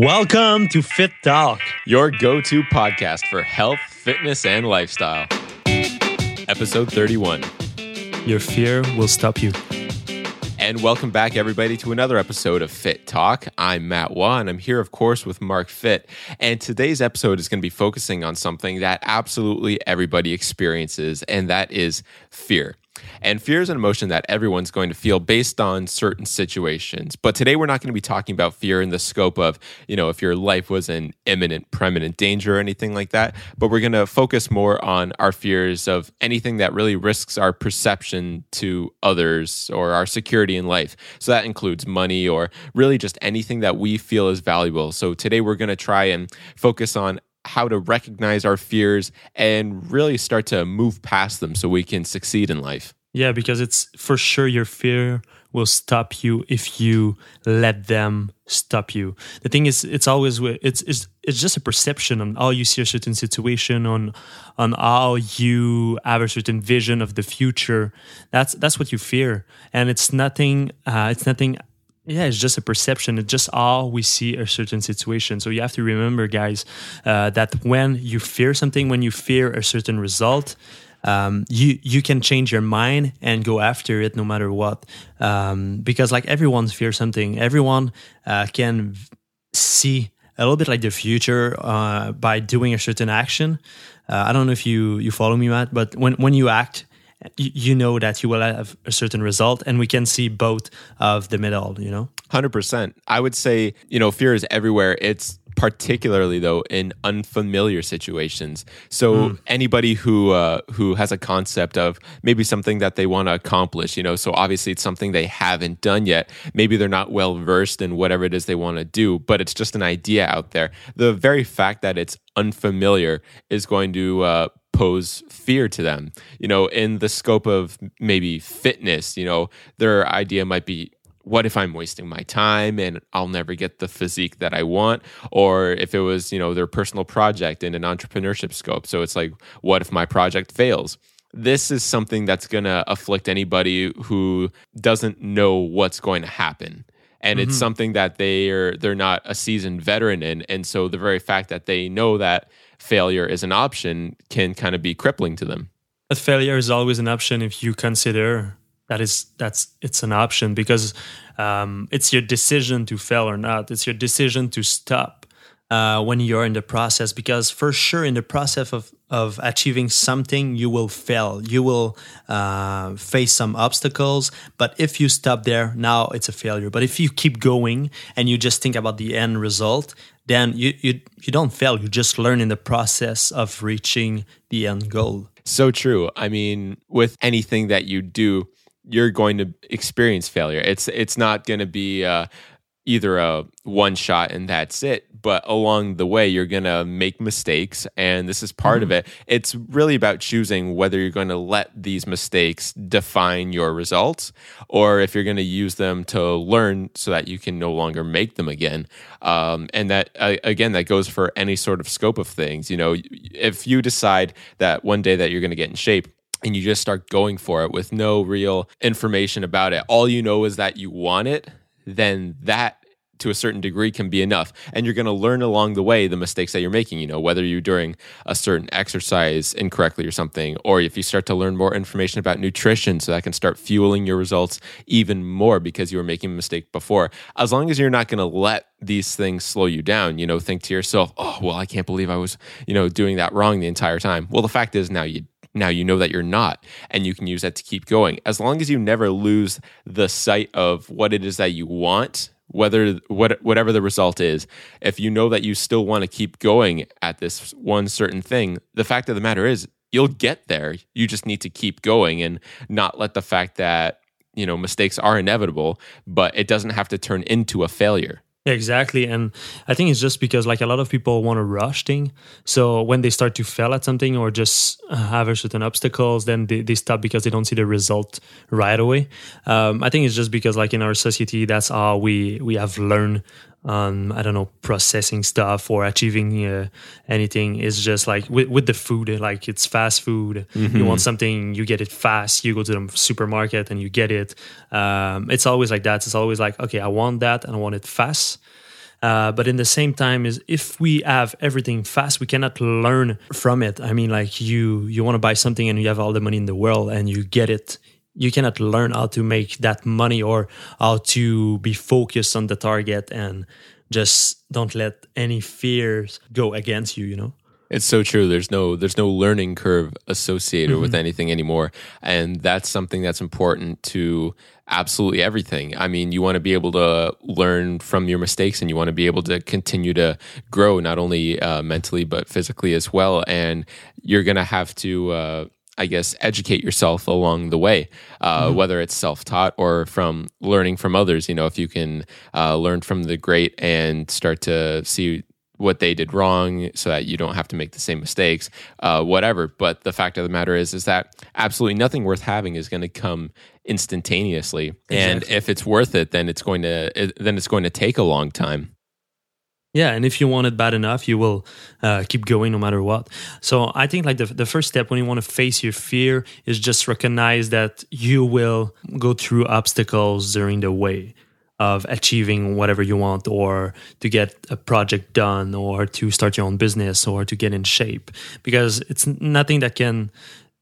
Welcome to Fit Talk, your go to podcast for health, fitness, and lifestyle. Episode 31. Your fear will stop you. And welcome back, everybody, to another episode of Fit Talk. I'm Matt Waugh, and I'm here, of course, with Mark Fit. And today's episode is going to be focusing on something that absolutely everybody experiences, and that is fear. And fear is an emotion that everyone's going to feel based on certain situations. But today we're not going to be talking about fear in the scope of, you know, if your life was in imminent, permanent danger or anything like that. But we're going to focus more on our fears of anything that really risks our perception to others or our security in life. So that includes money or really just anything that we feel is valuable. So today we're going to try and focus on how to recognize our fears and really start to move past them so we can succeed in life. Yeah, because it's for sure your fear will stop you if you let them stop you. The thing is, it's always it's it's it's just a perception on how you see a certain situation, on on how you have a certain vision of the future. That's that's what you fear, and it's nothing. Uh, it's nothing yeah, it's just a perception. It's just how we see a certain situation. So you have to remember, guys, uh, that when you fear something, when you fear a certain result, um, you you can change your mind and go after it no matter what. Um, because like everyone fears something. Everyone uh, can see a little bit like the future uh, by doing a certain action. Uh, I don't know if you you follow me, Matt, but when when you act you know that you will have a certain result and we can see both of the middle you know? 100% i would say you know fear is everywhere. It's particularly though in unfamiliar situations. So mm. anybody who uh, who has a concept of maybe something that they want to accomplish you know so obviously it's something they haven't done yet. Maybe they're not well versed in whatever it is they want to do but it's just an idea out there. The very fact that it's unfamiliar is going to uh, pose fear to them. You know, in the scope of maybe fitness, you know, their idea might be what if I'm wasting my time and I'll never get the physique that I want? Or if it was, you know, their personal project in an entrepreneurship scope. So it's like, what if my project fails? This is something that's going to afflict anybody who doesn't know what's going to happen. And mm-hmm. it's something that they are they're not a seasoned veteran in. And so the very fact that they know that failure is an option can kind of be crippling to them. But failure is always an option if you consider that is that's it's an option because um, it's your decision to fail or not. It's your decision to stop uh, when you're in the process because for sure in the process of of achieving something you will fail you will uh, face some obstacles but if you stop there now it's a failure but if you keep going and you just think about the end result then you, you you don't fail. You just learn in the process of reaching the end goal. So true. I mean with anything that you do you're going to experience failure. It's it's not going to be uh, either a one shot and that's it but along the way you're going to make mistakes and this is part mm. of mm-hmm. it it's really about choosing whether you're going to let these mistakes define your results or if you're going to use them to learn so that you can no longer make them again um, and that uh, again that goes for any sort of scope of things you know if you decide that one day that you're going to get in shape and you just start going for it with no real information about it all you know is that you want it then that to a certain degree can be enough. And you're going to learn along the way the mistakes that you're making, you know, whether you're doing a certain exercise incorrectly or something, or if you start to learn more information about nutrition so that can start fueling your results even more because you were making a mistake before. As long as you're not going to let these things slow you down, you know, think to yourself, oh, well, I can't believe I was, you know, doing that wrong the entire time. Well, the fact is now you now you know that you're not and you can use that to keep going as long as you never lose the sight of what it is that you want whether what whatever the result is if you know that you still want to keep going at this one certain thing the fact of the matter is you'll get there. You just need to keep going and not let the fact that you know mistakes are inevitable but it doesn't have to turn into a failure Exactly. And I think it's just because like a lot of people want to rush thing. So when they start to fail at something or just have a certain obstacles, then they, they stop because they don't see the result right away. Um, I think it's just because like in our society, that's how we, we have learned um, I don't know, processing stuff or achieving uh, anything is just like with, with the food, like it's fast food. Mm-hmm. You want something, you get it fast. You go to the supermarket and you get it. Um, it's always like that. It's always like, okay, I want that and I want it fast. Uh, but in the same time, is if we have everything fast, we cannot learn from it. I mean, like you you want to buy something and you have all the money in the world and you get it. You cannot learn how to make that money or how to be focused on the target and just don't let any fears go against you. You know. It's so true. There's no there's no learning curve associated mm-hmm. with anything anymore, and that's something that's important to absolutely everything. I mean, you want to be able to learn from your mistakes, and you want to be able to continue to grow not only uh, mentally but physically as well. And you're gonna have to. Uh, I guess educate yourself along the way, uh, mm-hmm. whether it's self taught or from learning from others. You know, if you can uh, learn from the great and start to see what they did wrong so that you don't have to make the same mistakes uh, whatever but the fact of the matter is is that absolutely nothing worth having is going to come instantaneously exactly. and if it's worth it then it's going to it, then it's going to take a long time yeah and if you want it bad enough you will uh, keep going no matter what. So i think like the, the first step when you want to face your fear is just recognize that you will go through obstacles during the way of achieving whatever you want or to get a project done or to start your own business or to get in shape. Because it's nothing that can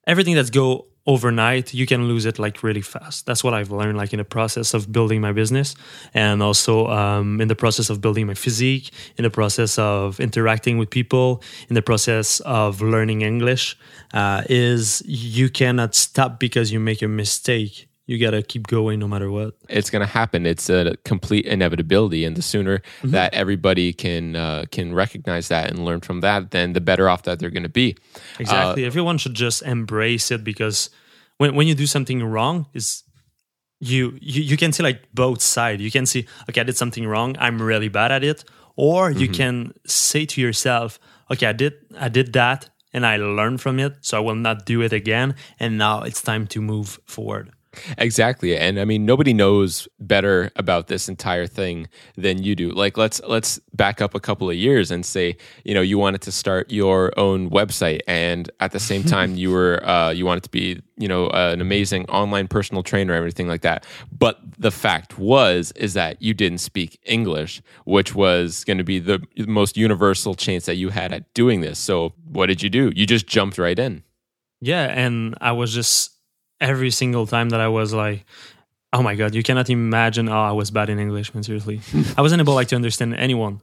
everything that's go overnight you can lose it like really fast. That's what i've learned like in the process of building my business and also um, in the process of building my physique in the process of interacting with people in the process of learning english uh, is you cannot stop because you make a mistake you got to keep going no matter what. It's going to happen. It's a complete inevitability, and the sooner mm-hmm. that everybody can uh, can recognize that and learn from that, then the better off that they're going to be. Exactly. Uh, Everyone should just embrace it because when when you do something wrong, is you, you you can see like both sides. You can see, okay, I did something wrong. I'm really bad at it, or you mm-hmm. can say to yourself, okay, I did I did that and I learned from it, so I will not do it again. And now it's time to move forward. Exactly. And I mean nobody knows better about this entire thing than you do. Like let's let's back up a couple of years and say, you know, you wanted to start your own website and at the same time you were uh, you wanted to be, you know, an amazing online personal trainer everything like that. But the fact was is that you didn't speak English, which was going to be the most universal chance that you had at doing this. So, what did you do? You just jumped right in. Yeah, and I was just every single time that I was like, oh my god, you cannot imagine. Oh, I was bad in English, man. Seriously, I wasn't able like to understand anyone.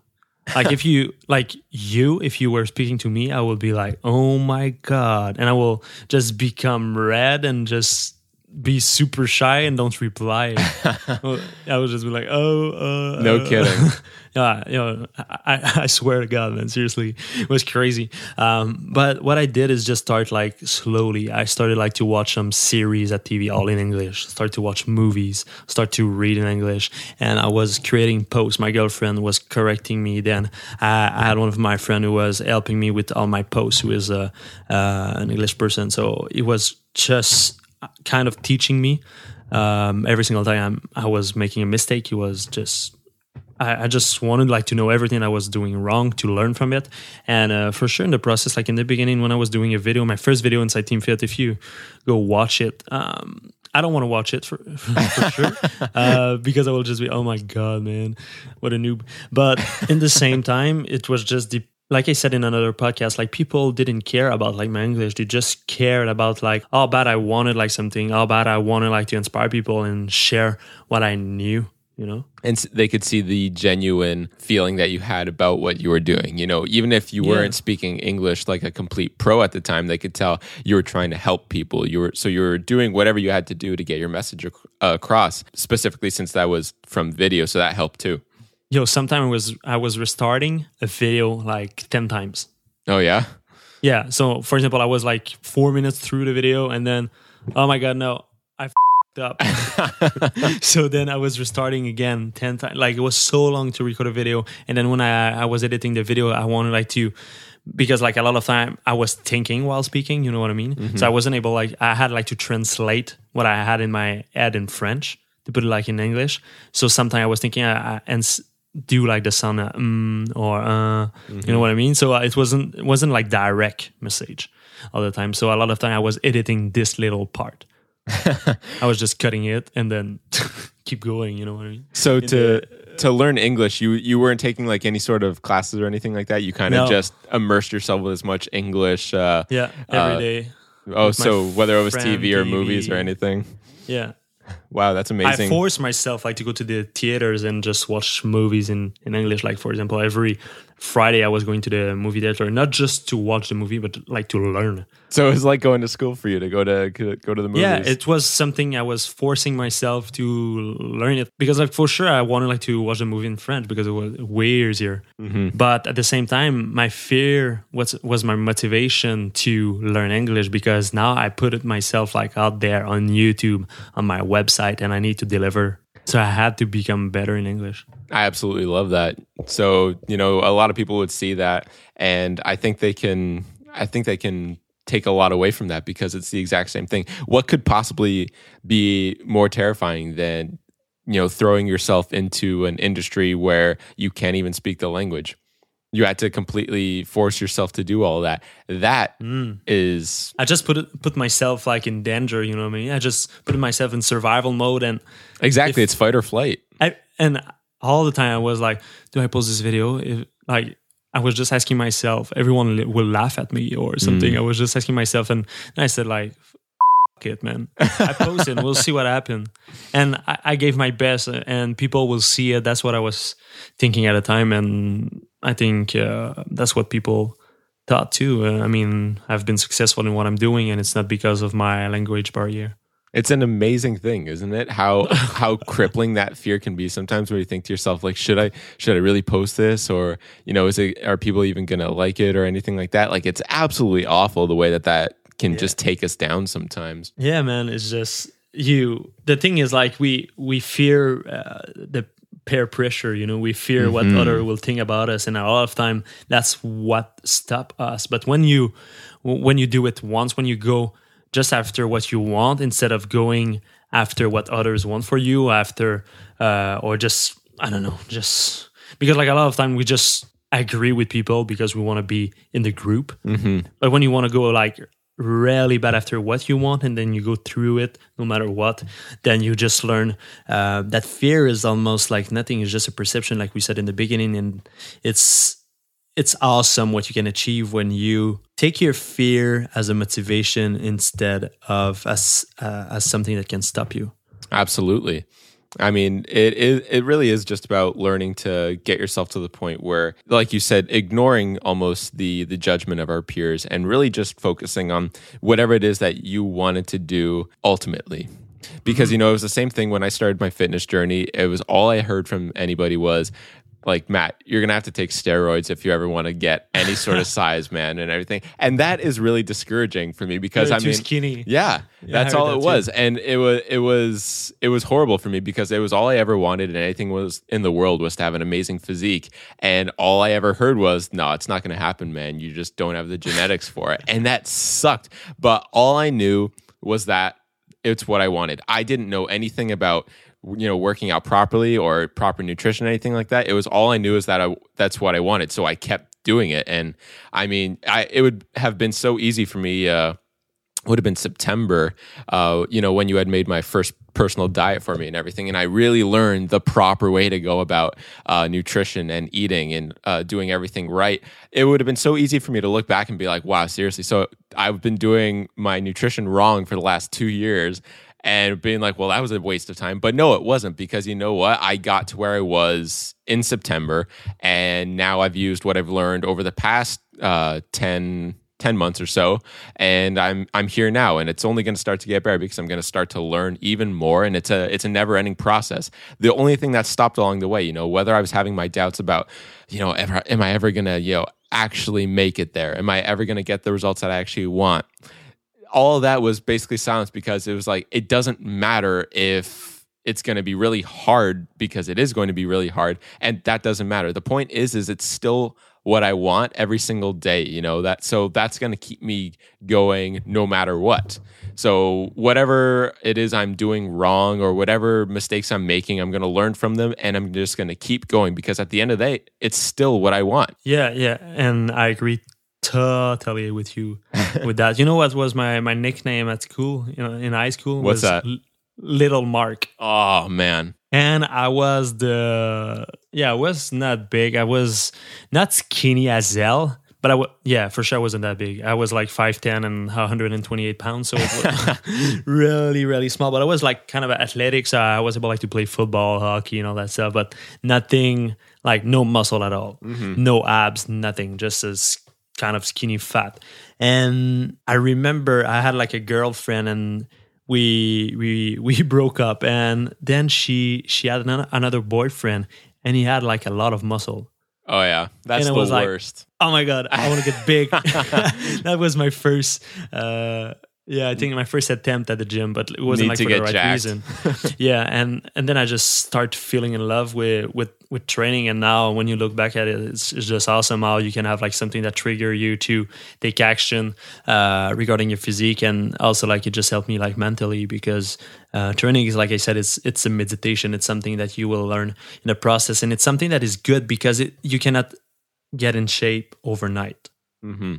Like if you like you, if you were speaking to me, I would be like, oh my god, and I will just become red and just be super shy and don't reply. I would just be like, oh, uh, no uh. kidding. yeah, you know, I, I swear to God, man, seriously, it was crazy. Um, but what I did is just start like slowly. I started like to watch some series at TV, all in English. Start to watch movies. Start to read in English, and I was creating posts. My girlfriend was correcting me. Then I, I had one of my friend who was helping me with all my posts, who is a, uh, an English person. So it was just kind of teaching me um, every single time I was making a mistake. He was just I, just wanted like to know everything I was doing wrong to learn from it. And uh, for sure, in the process, like in the beginning when I was doing a video, my first video inside Team Fit, if you go watch it, um, I don't want to watch it for, for sure uh, because I will just be, oh my god, man, what a noob. But in the same time, it was just the like I said in another podcast, like people didn't care about like my English. They just cared about like how bad I wanted like something, how bad I wanted like to inspire people and share what I knew, you know? And they could see the genuine feeling that you had about what you were doing. You know, even if you yeah. weren't speaking English like a complete pro at the time, they could tell you were trying to help people. You were so you were doing whatever you had to do to get your message ac- uh, across. Specifically, since that was from video, so that helped too yo, sometimes I was I was restarting a video like ten times. Oh yeah. Yeah. So for example, I was like four minutes through the video, and then, oh my god, no, I up. so then I was restarting again ten times. Like it was so long to record a video, and then when I I was editing the video, I wanted like to because like a lot of time I was thinking while speaking. You know what I mean? Mm-hmm. So I wasn't able like I had like to translate what I had in my head in French to put it like in English. So sometimes I was thinking I, I, and do like the sound uh, mm, or uh, mm-hmm. you know what I mean. So uh, it wasn't it wasn't like direct message all the time. So a lot of time I was editing this little part. I was just cutting it and then keep going. You know what I mean? So In to the- to learn English, you you weren't taking like any sort of classes or anything like that. You kind of No. just immersed yourself with as much English. Uh, Yeah, every Uh, day. oh, so whether it was TV or TV. movies or anything. Yeah, Wow, that's amazing. I force myself like to go to the theaters and just watch movies in in English. Like for example, every Friday I was going to the movie theater, not just to watch the movie, but like to learn. so it was like going to school for you to go to go to the movies. Yeah, it was something I was forcing myself to learn it because, like, for sure, I wanted like to watch the movie in French because it was way easier. Mm-hmm. But at the same time, my fear was was my motivation to learn English because now I put it myself like out there on YouTube on my website, and I need to deliver. So I had to become better in English. I absolutely love that. So, you know, a lot of people would see that and I think they can I think they can take a lot away from that because it's the exact same thing. What could possibly be more terrifying than, you know, throwing yourself into an industry where you can't even speak the language? You had to completely force yourself to do all that. That mm. is I just put it put myself like in danger. You know what I mean? I just put myself in survival mode and exactly If- it's fight or flight. I and all the time I was like, do I post this video? If, like I was just asking myself, everyone will laugh at me or mm. something. I was just asking myself, and, and I said like, F- it, man. I posted. we'll see what happens. And I, I gave my best, and people will see it. That's what I was thinking at the time, and I think uh, that's what people thought too. Uh, I mean, I've been successful in what I'm doing, and it's not because of my language barrier. It's an amazing thing, isn't it? How how crippling that fear can be sometimes where you think to yourself like should I should I really post this or you know is it are people even going to like it or anything like that? Like it's absolutely awful the way that that can just take us down sometimes. Yeah, man, it's just you. The thing is, like we we fear uh, the peer pressure. You know, we fear what other will think about us, and a lot of time that's what stop us. But when you when you do it once, when you go just after what you want instead of going after what others want for you, after uh, or just I don't know, just because like a lot of time we just agree with people because we want to be in the group. But when you want to go like really bad after what you want and then you go through it no matter what, then you just learn uh, that fear is almost like nothing. It's just a perception, like we said in the beginning, and it's it's awesome what you can achieve when you take your fear as a motivation instead of as uh, as something that can stop you. Absolutely. I mean, it, it it really is just about learning to get yourself to the point where, like you said, ignoring almost the the judgment of our peers and really just focusing on whatever it is that you wanted to do ultimately. Because mm-hmm. you know, it was the same thing when I started my fitness journey. It was all I heard from anybody was like, Matt, you're gonna have to take steroids if you ever want to get any sort of size, man, and everything. And that is really discouraging for me because You're I too mean, skinny. yeah, I that's all that it too. was, and it was it was it was horrible for me because it was all I ever wanted, and anything was in the world was to have an amazing physique, and all I ever heard was, "No, it's not going to happen, man. You just don't have the genetics for it," and that sucked. But all I knew was that it's what I wanted. I didn't know anything about you know working out properly or proper nutrition or anything like that. It was all I knew is that I that's what I wanted, so I kept doing it. And I mean, I it would have been so easy for me. Uh, would have been September, uh, you know, when you had made my first personal diet for me and everything. And I really learned the proper way to go about uh, nutrition and eating and uh, doing everything right. It would have been so easy for me to look back and be like, wow, seriously. So I've been doing my nutrition wrong for the last two years and being like, well, that was a waste of time. But no, it wasn't because you know what? I got to where I was in September. And now I've used what I've learned over the past uh, 10, 10 months or so and i'm i'm here now and it's only going to start to get better because i'm going to start to learn even more and it's a it's a never ending process the only thing that stopped along the way you know whether i was having my doubts about you know ever, am i ever going to you know actually make it there am i ever going to get the results that i actually want all of that was basically silence because it was like it doesn't matter if it's going to be really hard because it is going to be really hard and that doesn't matter. The point is is it's still what i want every single day you know that so that's going to keep me going no matter what. So whatever it is i'm doing wrong or whatever mistakes i'm making i'm going to learn from them and i'm just going to keep going because at the end of the day it's still what i want. Yeah, yeah, and I agree totally with you with that. You know what was my my nickname at school, you know, in high school? What's was that? L- little mark. Oh man. And I was the yeah, I was not big. I was not skinny as hell, but I w- yeah, for sure I wasn't that big. I was like 5'10 and 128 pounds, so it was really, really small. But I was like kind of athletic, so I was able like to play football, hockey, and all that stuff. But nothing like no muscle at all, mm-hmm. no abs, nothing. Just as kind of skinny fat. And I remember I had like a girlfriend and we we we broke up and then she she had another, another boyfriend and he had like a lot of muscle. Oh yeah. That's And the was like- worst. Oh my god, I want to get big. that was my first uh yeah, I think my first attempt at the gym, but it wasn't Need like for the right jacked. reason. yeah, and and then I just start feeling in love with with with training, and now when you look back at it, it's, it's just awesome how you can have like something that trigger you to take action uh, regarding your physique, and also like it just helped me like mentally because uh, training is like I said, it's it's a meditation. It's something that you will learn in the process, and it's something that is good because it you cannot get in shape overnight. hmm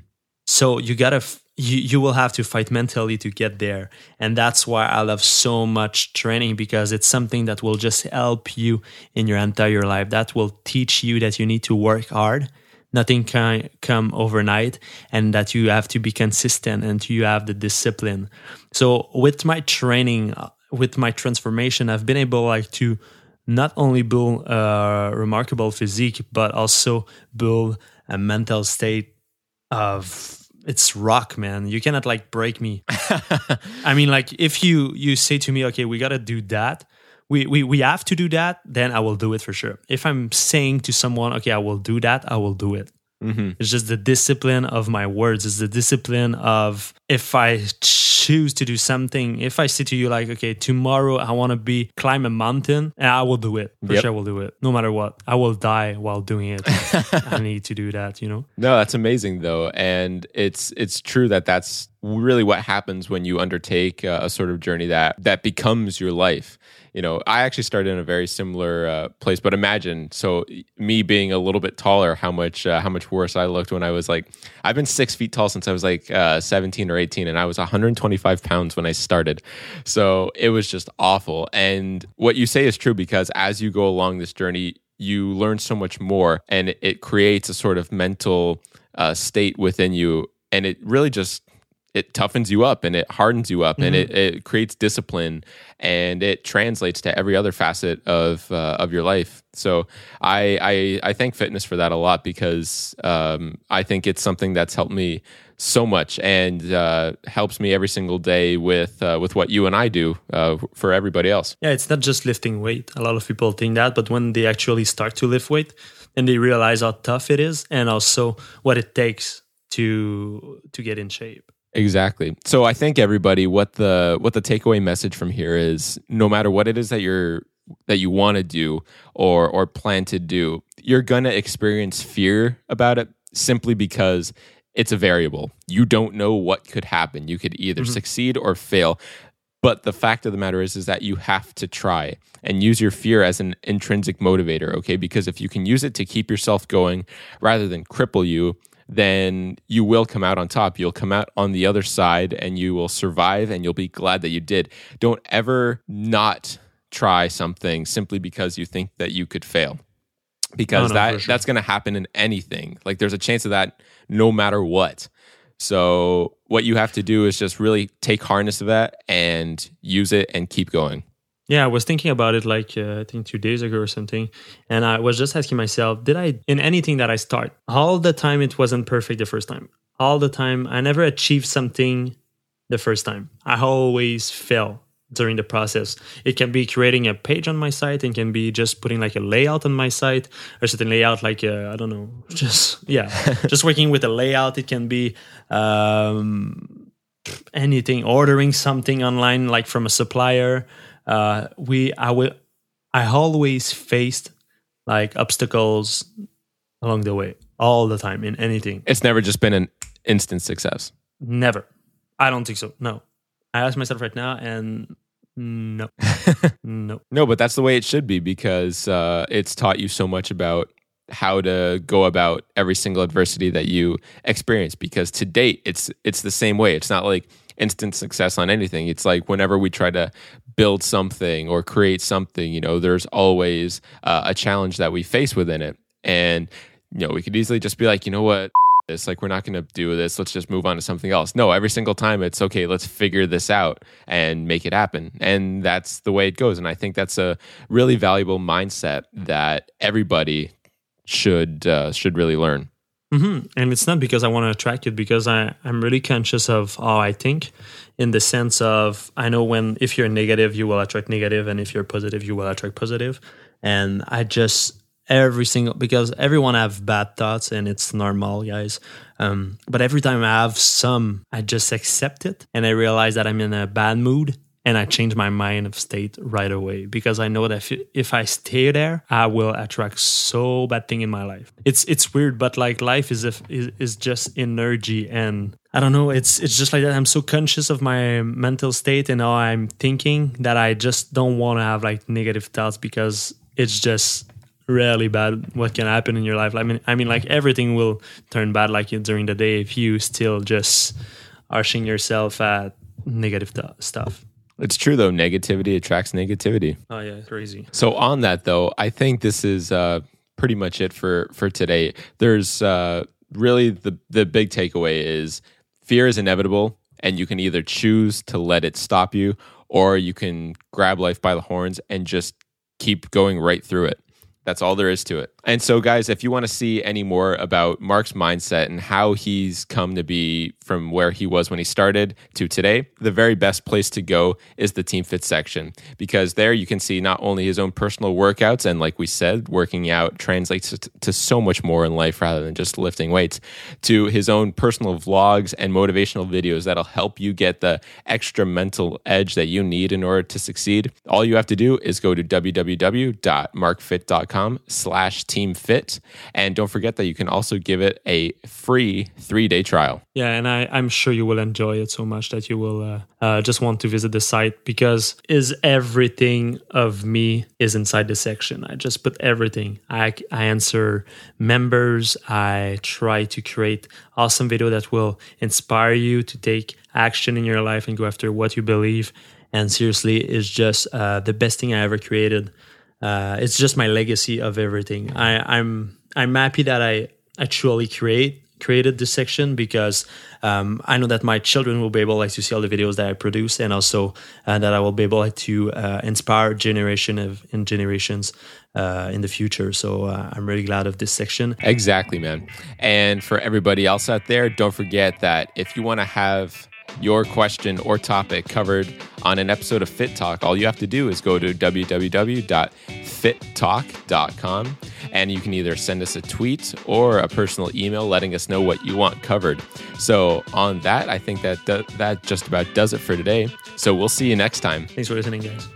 So you gotta f- you you will have to fight mentally to get there, and that's why I love so much training because it's something that will just help you in your entire life. That will teach you that you need to work hard. Nothing can come overnight, and that you have to be consistent and you have the discipline. So with my training, uh, with my transformation, I've been able like to not only build a remarkable physique, but also build a mental state of it's rock man. You cannot like break me. I mean like if you you say to me okay we gotta do that we, we we have to do that then i will do it for sure. If i'm saying to someone okay i will do that i will do it. Hmm it's just the discipline of my words. It's the discipline of if i choose to do something if i say to you like okay tomorrow i want to be climb a mountain and i will do it. For Yep. sure i will do it. No matter what. I will die while doing it. I need to do that you know? No, that's amazing though, and it's it's true that that's really what happens when you undertake a, a sort of journey that that becomes your life. You know, I actually started in a very similar uh, place, but imagine so me being a little bit taller, how much uh, how much worse I looked when I was like I've been six feet tall since I was like uh, seventeen or eighteen, and I was 125 pounds when I started. So it was just awful. And what you say is true because as you go along this journey, you learn so much more and it, it creates a sort of mental uh, state within you and it really just it toughens you up and it hardens you up and it, it creates discipline and it translates to every other facet of uh, of your life so I, I i thank fitness for that a lot because um, i think it's something that's helped me so much and uh, helps me every single day with uh, with what you and i do uh, for everybody else Yeah, it's not just lifting weight. A lot of people think that, but when they actually start to lift weight, then they realize how tough it is and also what it takes to to get in shape. Exactly. So I think everybody what the what the takeaway message from here is no matter what it is that you're that you want to do or or plan to do, you're going to experience fear about it simply because it's a variable. You don't know what could happen. You could either mm-hmm. succeed or fail. But the fact of the matter is is that you have to try and use your fear as an intrinsic motivator, okay? Because if you can use it to keep yourself going rather than cripple you, then you will come out on top. You'll come out on the other side and you will survive and you'll be glad that you did. Don't ever not try something simply because you think that you could fail. Because Oh, no, that sure. that's going to happen in anything. Like there's a chance of that no matter what. So what you have to do is just really take harness of that and use it and keep going. Yeah, I was thinking about it like uh, I think two days ago or something, and I was just asking myself, did I in anything that I start all the time it wasn't perfect the first time. All the time I never achieved something the first time. I always fail during the process. It can be creating a page on my site. and can be just putting like a layout on my site or certain layout like uh, I don't know, just yeah, just working with a layout. It can be um, anything, ordering something online like from a supplier. Uh, we I will I always faced like obstacles along the way all the time in anything. It's never just been an instant success. Never. I don't think so. No. I ask myself right now and no. no. No, but that's the way it should be because uh, it's taught you so much about how to go about every single adversity that you experience. Because to date, it's it's the same way. It's not like instant success on anything. It's like whenever we try to build something or create something, you know, there's always uh, a challenge that we face within it. And, you know, we could easily just be like, you know what? It's like we're not going to do this. Let's just move on to something else. No, every single time it's okay. Let's figure this out and make it happen. And that's the way it goes. And I think that's a really valuable mindset that everybody should uh, should really learn. Mm-hmm. And it's not because I want to attract it, because I, I'm really conscious of how I think in the sense of I know when if you're negative, you will attract negative, and if you're positive, you will attract positive. And I just every single because everyone have bad thoughts and it's normal guys um, but every time i have some i just accept it and i realize that i'm in a bad mood and i change my mind of state right away because i know that if, if i stay there i will attract so bad thing in my life it's it's weird but like life is if is, is just energy and I don't know. It's it's just like that. I'm so conscious of my mental state and how I'm thinking that I just don't want to have like negative thoughts because it's just really bad what can happen in your life. I mean, I mean, like everything will turn bad like during the day if you still just arching yourself at negative th- stuff. It's true though. Negativity attracts negativity. Oh yeah, crazy. So on that though, I think this is uh, pretty much it for for today. There's uh, really the the big takeaway is fear is inevitable, and you can either choose to let it stop you, or you can grab life by the horns and just keep going right through it. That's all there is to it. And so, guys, if you want to see any more about Mark's mindset and how he's come to be from where he was when he started to today, the very best place to go is the Team Fit section because there you can see not only his own personal workouts, and like we said, working out translates to, so much more in life rather than just lifting weights, to his own personal vlogs and motivational videos that'll help you get the extra mental edge that you need in order to succeed. All you have to do is go to www.markfit.com slash Team Fit. And don't forget that you can also give it a free three day trial. Yeah, and I, I'm sure you will enjoy it so much that you will uh, uh, just want to visit the site because is everything of me is inside the section. I just put everything. I, I answer members. I try to create awesome video that will inspire you to take action in your life and go after what you believe. And seriously, it's just uh, the best thing I ever created uh, it's just my legacy of everything. I, I'm I'm happy that I actually create created this section because um, I know that my children will be able like, to see all the videos that I produce and also uh, that I will be able to uh, inspire generation of generations uh, in the future. So uh, I'm really glad of this section. Exactly, man. And for everybody else out there, don't forget that if you want to have your question or topic covered on an episode of Fit Talk, all you have to do is go to www.fittalk.com and you can either send us a tweet or a personal email letting us know what you want covered. So, on that, I think that that just about does it for today. So, we'll see you next time. Thanks for listening, guys.